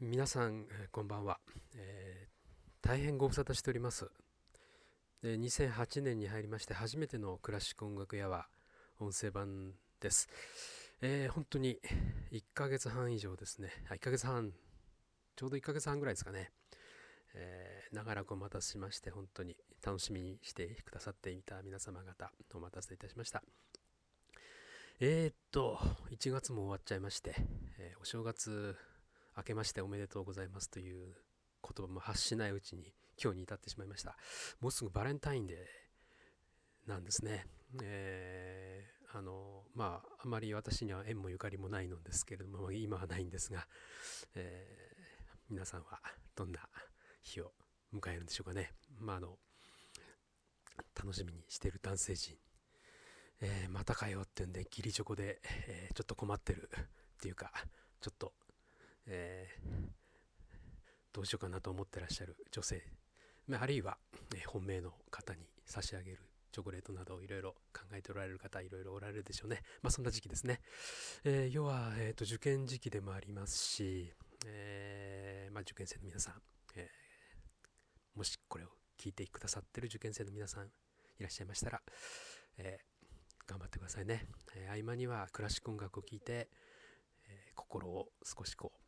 皆さん、こんばんは、えー大変ご無沙汰しております。2008年に入りまして初めてのクラシック音楽屋は音声版です、えー本当に1ヶ月半以上ですね。あ1ヶ月半ちょうど1ヶ月半ぐらいですかね、えー長らくお待たせしまして本当に楽しみにしてくださっていた皆様方お待たせいたしました。えー、っと1月も終わっちゃいまして、えーお正月明けましておめでとうございますという言葉も発しないうちに今日に至ってしまいました。もうすぐバレンタインデーなんですね。えーあのまああまり私には縁もゆかりもないのですけれども今はないんですが、えー皆さんはどんな日を迎えるんでしょうかね。まああの楽しみにしている男性陣。えーまたかよってんで義理チョコで、えーちょっと困ってるっていうかちょっとえーどうしようかなと思ってらっしゃる女性、まあるいは、えー本命の方に差し上げるチョコレートなどいろいろ考えておられる方いろいろおられるでしょうね。まあそんな時期ですね、えー要は、えーと受験時期でもありますし、えーまあ、受験生の皆さん、えーもしこれを聞いてくださってる受験生の皆さんいらっしゃいましたら、え頑張ってくださいね、え合間にはクラシック音楽を聴いて、え心を少しこう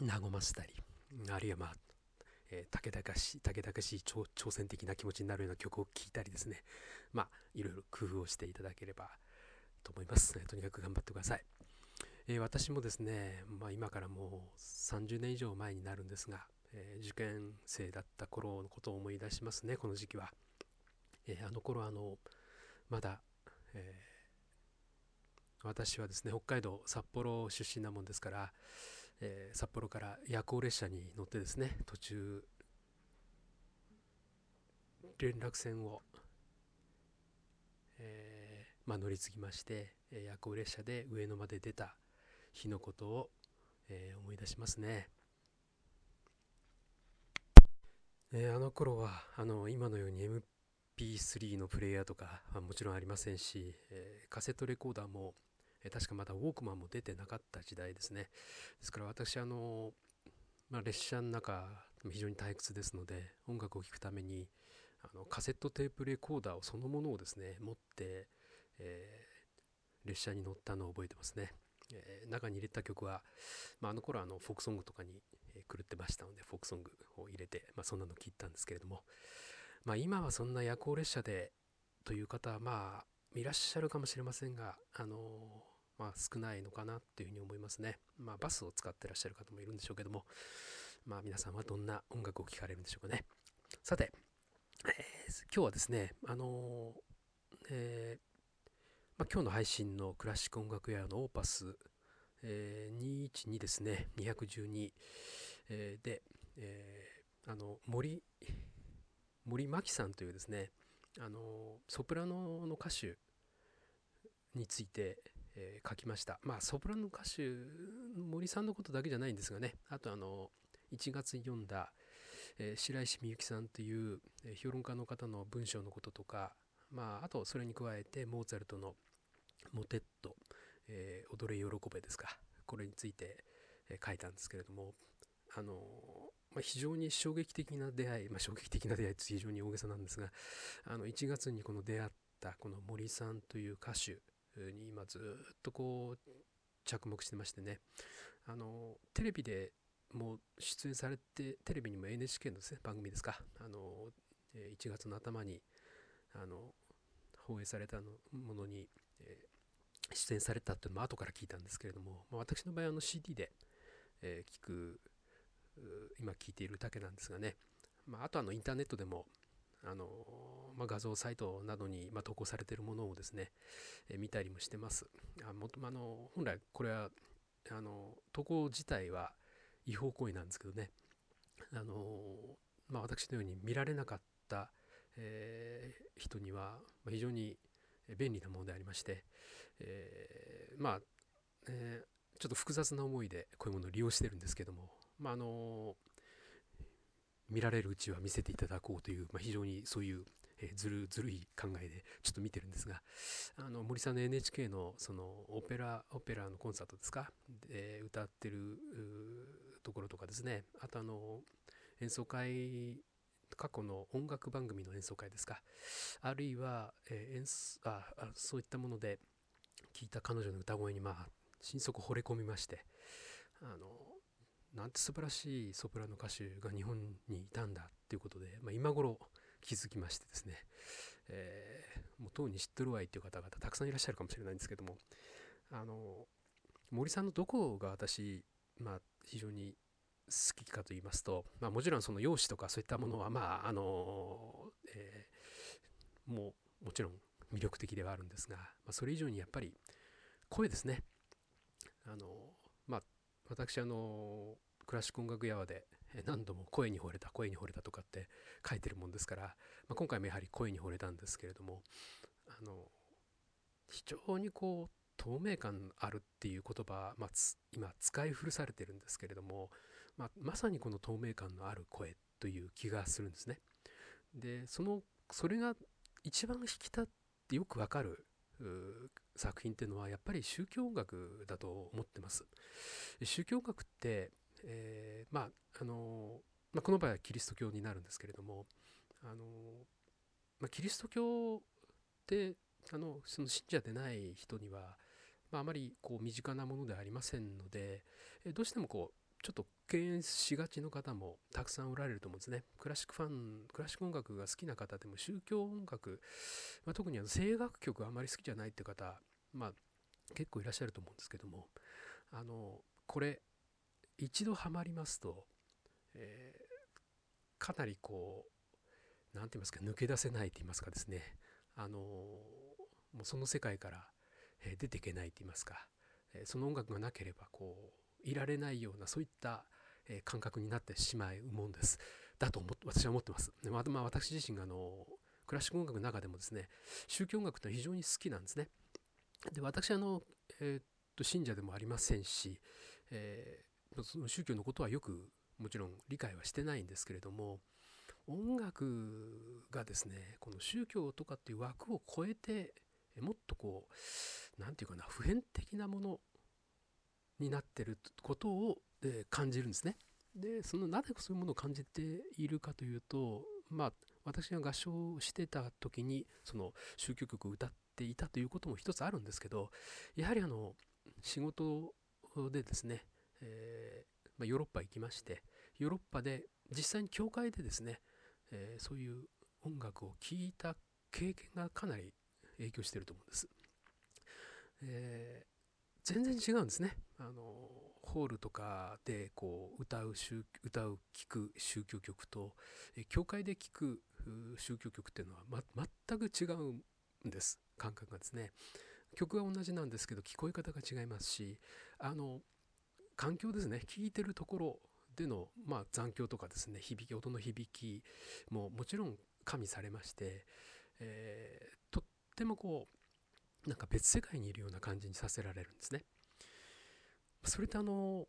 和ませたり。あるいはまあ、えー、竹々しい竹々し挑戦的な気持ちになるような曲を聴いたりですね。まあいろいろ工夫をしていただければと思います、えーとにかく頑張ってください、えー私もですね、まあ、今からもう30年以上前になるんですが、え受験生だった頃のことを思い出しますねこの時期は、えあの頃あのまだえー私はですね北海道札幌出身なもんですから、えー札幌から夜行列車に乗ってですね途中連絡船を、えーまあ、乗り継ぎまして、え夜行列車で上野まで出た日のことを、えー思い出しますね。えーあの頃はあの今のように MP3 のプレイヤーとかはもちろんありませんし、えーカセットレコーダーも、え確かまだウォークマンも出てなかった時代ですね。ですから私、あのまあ、列車の中、非常に退屈ですので、音楽を聴くためにあのカセットテープレコーダーをそのものをですね、持って、えー列車に乗ったのを覚えてますね。えー中に入れた曲は、まあ、あの頃あのフォークソングとかに、え狂ってましたので、フォークソングを入れて、まあ、そんなの聴いたんですけれども、まあ、今はそんな夜行列車でという方はまあいらっしゃるかもしれませんが、あのまあ、少ないのかなっていうふうに思いますね。まあ、バスを使ってらっしゃる方もいるんでしょうけども、まあ、皆さんはどんな音楽を聴かれるんでしょうかね。さて、えー今日はですね、あのえーまあ、今日の配信のクラシック音楽屋のオーパス、えー212ですね、212、えーで、えーあの森森真紀さんというですねあのソプラノの歌手について、えー書きました。まあソプラノ歌手森さんのことだけじゃないんですがね。あとあの1月に読んだ、えー白石美幸さんという、えー評論家の方の文章のこととかまああとそれに加えてモーツァルトのモテット、えー踊れ喜べですか。これについて、えー書いたんですけれどもあのまあ、非常に衝撃的な出会い、まあ、衝撃的な出会いって非常に大げさなんですがあの1月にこの出会ったこの森さんという歌手に今ずっとこう着目してましてね。あのテレビでもう出演されてテレビにも NHK のです、ね、番組ですか。あの1月の頭にあの放映されたのものに、えー出演されたっていうのも後から聞いたんですけれども、まあ、私の場合あの CD で、えー聞く今聞いているだけなんですがね、まあ、あとあのインターネットでもあの、まあ、画像サイトなどに、まあ、投稿されているものをですね、えー見たりもしてます。あもあの本来これはあの投稿自体は違法行為なんですけどね。あの、まあ、私のように見られなかった、えー人には非常に便利なものでありまして、えーまあ、えーちょっと複雑な思いでこういうものを利用してるんですけども、まあ、あの見られるうちは見せていただこうという、まあ、非常にそういう、えーずるずるい考えでちょっと見てるんですがあの森さんの NHK のそのオペラオペラのコンサートですか？で歌ってるところとかですね。あとあの演奏会過去の音楽番組の演奏会ですか？あるいは、えー、演ああそういったもので聞いた彼女の歌声にまあ心底惚れ込みましてあのなんて素晴らしいソプラノ歌手が日本にいたんだっていうことで、まあ、今頃気づきましてですね、えー、もうとうに知ってるわいっていう方々たくさんいらっしゃるかもしれないんですけどもあの森さんのどこが私、まあ、非常に好きかと言いますと、まあ、もちろんその容姿とかそういったものはまああの、えー、もうもちろん魅力的ではあるんですが、まあ、それ以上にやっぱり声ですね。あの私あのクラシック音楽やわで何度も声に惚れた声に惚れたとかって書いてるもんですから、まあ、今回もやはり声に惚れたんですけれどもあの非常にこう透明感あるっていう言葉、まあ、今使い古されてるんですけれども、まあ、まさにこの透明感のある声という気がするんですね。でそのそれが一番引き立ってよくわかる作品っていうのはやっぱり宗教音楽だと思ってます。宗教音楽って、えー、まああのまあ、この場合はキリスト教になるんですけれどもあの、まあ、キリスト教ってあのその信者でない人には、まあ、あまりこう身近なものではありませんので、どうしてもこうちょっと敬遠しがちの方もたくさんおられると思うんですね。クラシックファン、クラシック音楽が好きな方でも宗教音楽、まあ、特にあの声楽曲あまり好きじゃないって方、まあ、結構いらっしゃると思うんですけども、あのこれ一度ハマりますと、えー、かなりこう何て言いますか抜け出せないと言いますかですねあのもうその世界から出ていけないと言いますかその音楽がなければこういられないようなそういった感覚になってしまうもんですだと思私は思ってます。でまあ、私自身があのクラシック音楽の中でもですね宗教音楽って非常に好きなんですね。で私あの、えー、っと信者でもありませんし、えー、その宗教のことはよくもちろん理解はしてないんですけれども音楽がですねこの宗教とかっていう枠を超えてもっとこう何て言うかな普遍的なものになってることを、え感じるんですね。でそのなぜそういうものを感じているかというとまあ私が合唱してた時にその宗教曲を歌ってていたということも一つあるんですけどやはりあの仕事でですね、えー、まあ、ヨーロッパ行きましてヨーロッパで実際に教会でですね、えー、そういう音楽を聴いた経験がかなり影響してると思うんです。えー、全然違うんですね。あのホールとかでこう歌う歌う聴く宗教曲と、え教会で聴く宗教曲っていうのは、ま、全く違うんです感覚がですね。曲は同じなんですけど聞こえ方が違いますしあの環境ですね聴いてるところでの、まあ、残響とかですね響き音の響きももちろん加味されまして、えー、とってもこうなんか別世界にいるような感じにさせられるんですね。それってあの、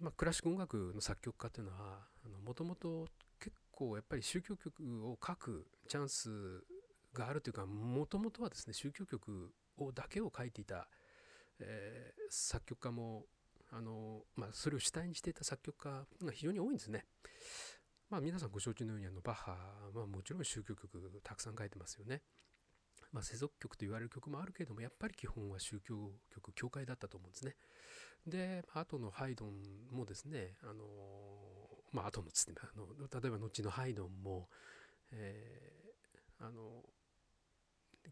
まあ、クラシック音楽の作曲家というのはもともと結構やっぱり宗教曲を書くチャンスがあるというかもともとはですね宗教曲をだけを書いていた、えー、作曲家もあの、まあ、それを主体にしていた作曲家が非常に多いんですね。まあ、皆さんご承知のようにあのバッハはもちろん宗教曲たくさん書いてますよね。まあ、世俗曲と言われる曲もあるけれどもやっぱり基本は宗教曲教会だったと思うんですね。で後のハイドンもですねあのまあ後のつってあの例えば後のハイドンも、えー、あの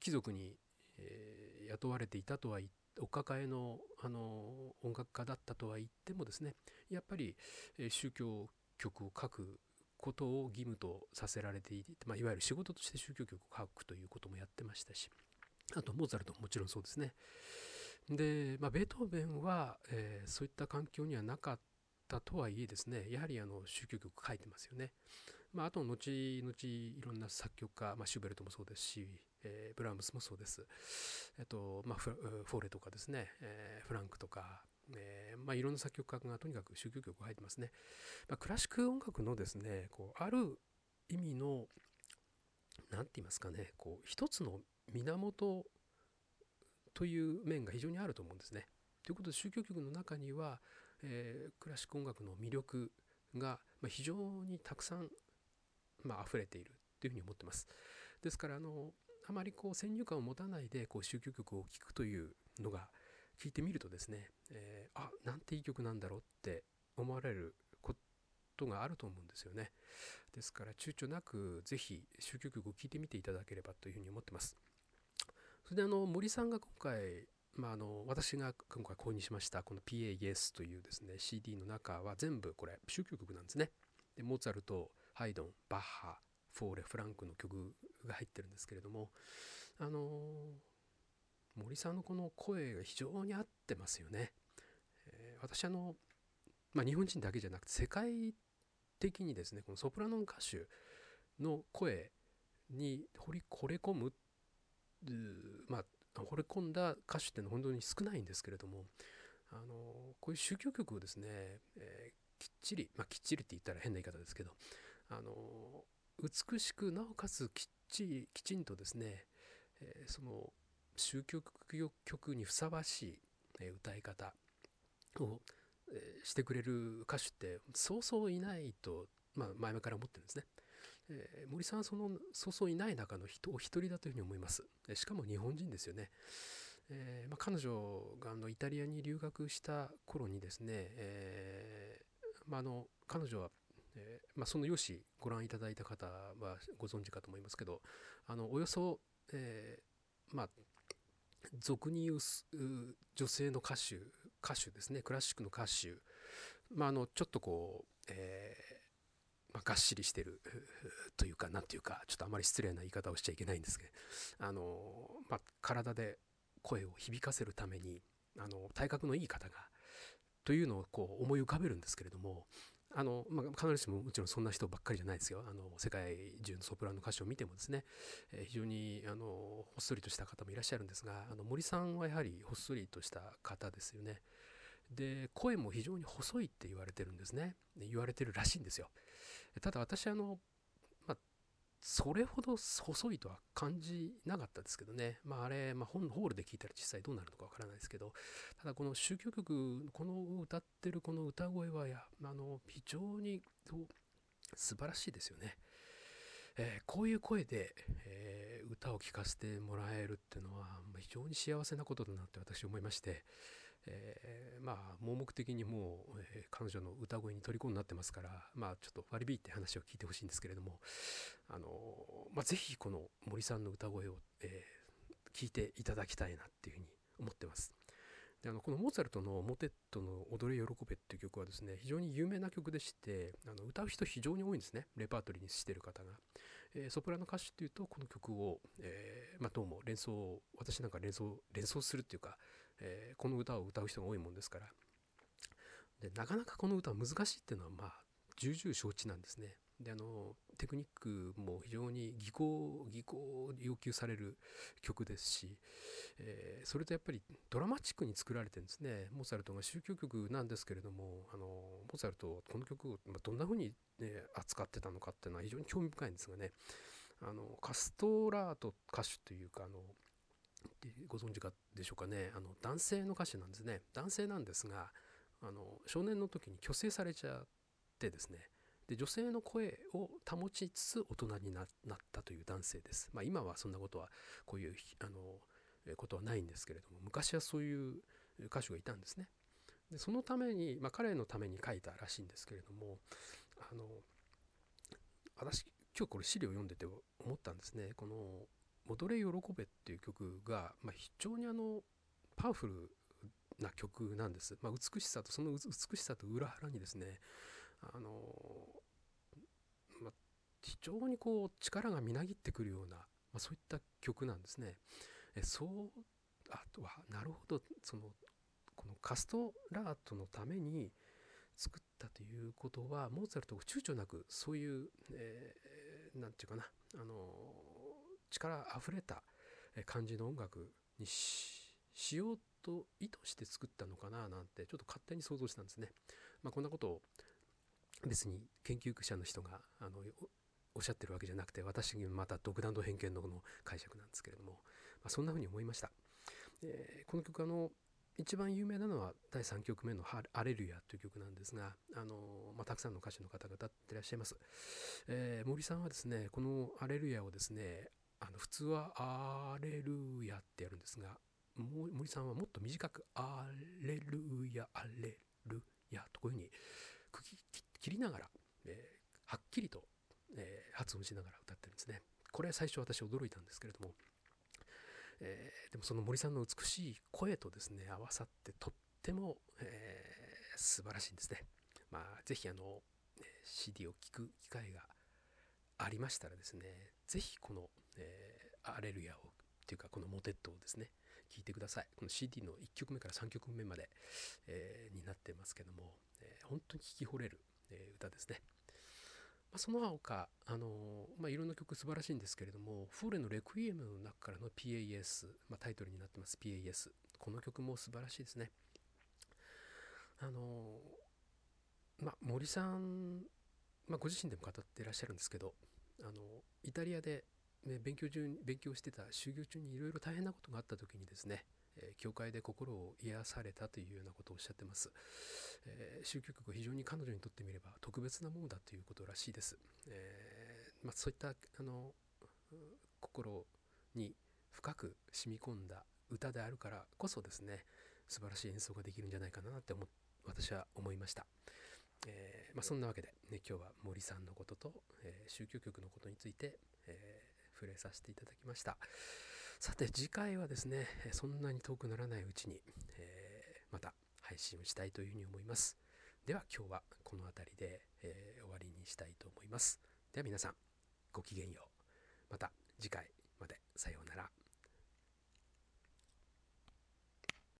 貴族に、えー、雇われていたとは言ってお抱えのあの音楽家だったとは言ってもですねやっぱり、え宗教曲を書くことを義務とさせられていて、まあ、いわゆる仕事として宗教曲を書くということもやってましたしあとモーツァルトももちろんそうですね。で、まあ、ベートーベンは、えー、そういった環境にはなかったとはいえですねやはりあの宗教曲書いてますよね。まあ、あと後々いろんな作曲家、まあ、シューベルトもそうですし、えー、ブラームスもそうです。えっと、まあ、フォーレとかですね、えー、フランクとか、えー、まあ、いろんな作曲家がとにかく宗教曲を入ってますね。まあ、クラシック音楽のですね、こう、ある意味の、何て言いますかね、こう、一つの源という面が非常にあると思うんですね。ということで宗教曲の中にはえー、クラシック音楽の魅力が、非常にたくさん、まあ溢れているというふうに思ってます。ですからあのあまりこう先入観を持たないでこう宗教曲を聴くというのが聞いてみるとですね、えー、あなんていい曲なんだろうって思われることがあると思うんですよね。ですから躊躇なくぜひ宗教曲を聴いてみていただければというふうに思ってます。それであの森さんが今回まあ、あの私が今回購入しましたこの PAES というですね CD の中は全部これ宗教曲なんですね。でモーツァルト、ハイドン、バッハ、フォーレ、フランクの曲が入ってるんですけれどもあの森さんのこの声が非常に合ってますよね。えー、私あの、まあ、日本人だけじゃなくて世界的にですねこのソプラノン歌手の声に掘り惚れ込むまあ惚れ込んだ歌手っていうのは本当に少ないんですけれどもあのこういう宗教曲をですね、えー、きっちりまあきっちりって言ったら変な言い方ですけどあの美しくなおかつきっちりきちんとですね、えー、その宗教曲にふさわしい、えー、歌い方を、えー、してくれる歌手ってそうそういないと、まあ、前々から思ってるんですね。えー、森さんはそのそうそういない中の人お一人だというふうに思います。しかも日本人ですよね。えーまあ、彼女があのイタリアに留学した頃にですね、えーまあ、あの彼女は、えーまあ、その用紙ご覧いただいた方はご存知かと思いますけどあのおよそ、えーまあ、俗に言う女性の歌手歌手ですねクラシックの歌手、まあ、あのちょっとこう、えーまあ、がっしりしてるというか何ていうかちょっとあまり失礼な言い方をしちゃいけないんですけどあの、まあ、体で声を響かせるためにあの体格のいい方がというのをこう思い浮かべるんですけれどもあの、まあ、必ずしももちろんそんな人ばっかりじゃないですよ。あの、世界中のソプラノ歌手を見てもですね、えー、非常に、あの、ほっそりとした方もいらっしゃるんですが、あの、森さんはやはりほっそりとした方ですよね。で、声も非常に細いって言われてるんですね。言われてるらしいんですよ。ただ私、あの、それほど細いとは感じなかったですけどね。まああれ、まあ、本ホールで聞いたら実際どうなるのかわからないですけど、ただこの宗教曲、この歌ってるこの歌声はや、あの、非常に素晴らしいですよね。えー、こういう声で、えー、歌を聴かせてもらえるっていうのは非常に幸せなことだなって私思いまして、え、まあ盲目的にもう、えー、彼女の歌声に虜になってますからまあちょっと割り引いて話を聞いてほしいんですけれどもあのまあぜひこの森さんの歌声を、えー、聞いていただきたいなっていうふうに思ってます。であのこのモーツァルトの「モテットの踊れ喜べ」っていう曲はですね非常に有名な曲でしてあの歌う人非常に多いんですねレパートリーにしてる方が、えー、ソプラノ歌手っていうとこの曲を、えー、まあ、どうも連想私なんか連想連想するっていうか、えー、この歌を歌う人が多いもんですから。でなかなかこの歌は難しいっていうのはまあ重々承知なんですね。であのテクニックも非常に技巧技巧を要求される曲ですし、えー、それとやっぱりドラマチックに作られてるんですね。モーツァルトが宗教曲なんですけれどもあのモーツァルトこの曲をどんな風に、ね、扱ってたのかっていうのは非常に興味深いんですがね。あのカストラート歌手というかあのご存知かでしょうかね。あの男性の歌手なんですね。男性なんですがあの少年の時に虚勢されちゃってですね。で女性の声を保ちつつ大人になったという男性です、まあ、今はそんなことはこういうあのことはないんですけれども昔はそういう歌手がいたんですね。でそのために、まあ、彼のために書いたらしいんですけれどもあの私今日これ資料を読んでて思ったんですね。この踊れ喜べっていう曲が、まあ、非常にあのパワフルな曲なんです。まあ、美しさとその美しさと裏腹にですねあの、まあ、非常にこう力がみなぎってくるような、まあ、そういった曲なんですね。えそうあとはなるほどそのこのカストラートのために作ったということはモーツァルトが躊躇なくそういう何、えー、て言うかなあの力あふれた感じの音楽にしようと意図して作ったのかななんてちょっと勝手に想像したんですね。まあ、こんなことを別に研究者の人があのおっしゃってるわけじゃなくて私にまた独断と偏見のこの解釈なんですけれども、まあ、そんな風に思いました。えー、この曲あの一番有名なのは第3曲目の「アレルヤ」という曲なんですが、あのまあ、たくさんの歌手の方が歌ってらっしゃいます、えー、森さんはですねこの「アレルヤ」をですねあの普通は「アレルヤ」ってやるんですが森さんはもっと短く「アレルヤアレルヤ」とこういうふうに切りながら、えー、はっきりと、えー、発音しながら歌ってるんですねこれは最初私驚いたんですけれどもえー、でもその森さんの美しい声とですね合わさってとっても、えー、素晴らしいんですね。まあぜひあの CD を聴く機会がありましたらですねぜひこの、えー、アレルヤをっていうかこのモテットをですね聴いてくださいこの CD の1曲目から3曲目まで、えー、になってますけども、えー、本当に聴き惚れる、えー、歌ですねまあ、その他、あのまあ、いろんな曲素晴らしいんですけれども、フーレのレクイエムの中からの PAS、まあ、タイトルになってます PAS。この曲も素晴らしいですね。あのまあ、森さん、まあ、ご自身でも語ってらっしゃるんですけど、あのイタリアで、ね、勉強中勉強してた修行中にいろいろ大変なことがあった時にですね、えー、教会で心を癒されたというようなことをおっしゃってます。えー、宗教曲は非常に彼女にとってみれば特別なものだということらしいです。えー、まあ、そういったあの心に深く染み込んだ歌であるからこそですね素晴らしい演奏ができるんじゃないかなって思私は思いました。え、まあ、そんなわけで、ね、今日は森さんのことと、え、宗教曲のことについて、えー、触れさせていただきました。さて次回はですねそんなに遠くならないうちに、えまた配信をしたいというふうに思います。では今日はこの辺りで、えー、終わりにしたいと思います。では皆さんごきげんよう。また次回までさようなら。